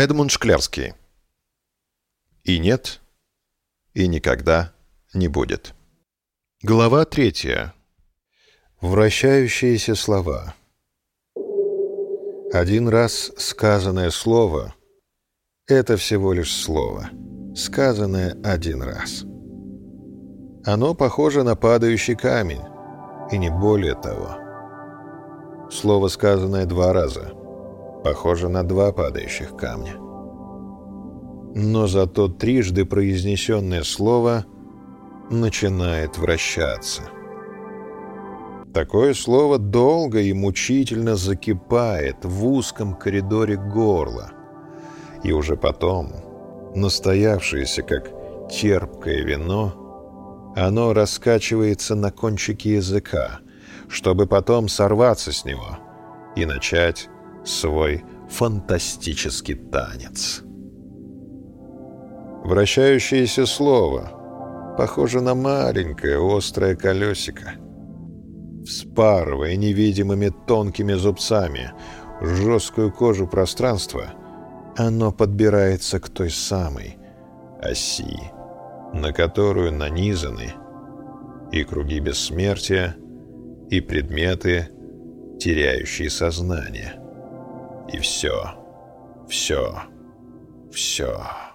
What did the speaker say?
Эдмунд Шклярский. И нет, и никогда не будет. Глава третья. Вращающиеся слова. Один раз сказанное слово — это всего лишь слово, сказанное один раз. Оно похоже на падающий камень, и не более того. Слово, сказанное два раза — похоже на два падающих камня. Но зато трижды произнесенное слово начинает вращаться. Такое слово долго и мучительно закипает в узком коридоре горла, и уже потом, настоявшееся как терпкое вино, оно раскачивается на кончике языка, чтобы потом сорваться с него и начать свой фантастический танец. Вращающееся слово похоже на маленькое острое колесико. Вспарывая невидимыми тонкими зубцами жесткую кожу пространства, оно подбирается к той самой оси, на которую нанизаны и круги бессмертия, и предметы, теряющие сознание. И все, все, все.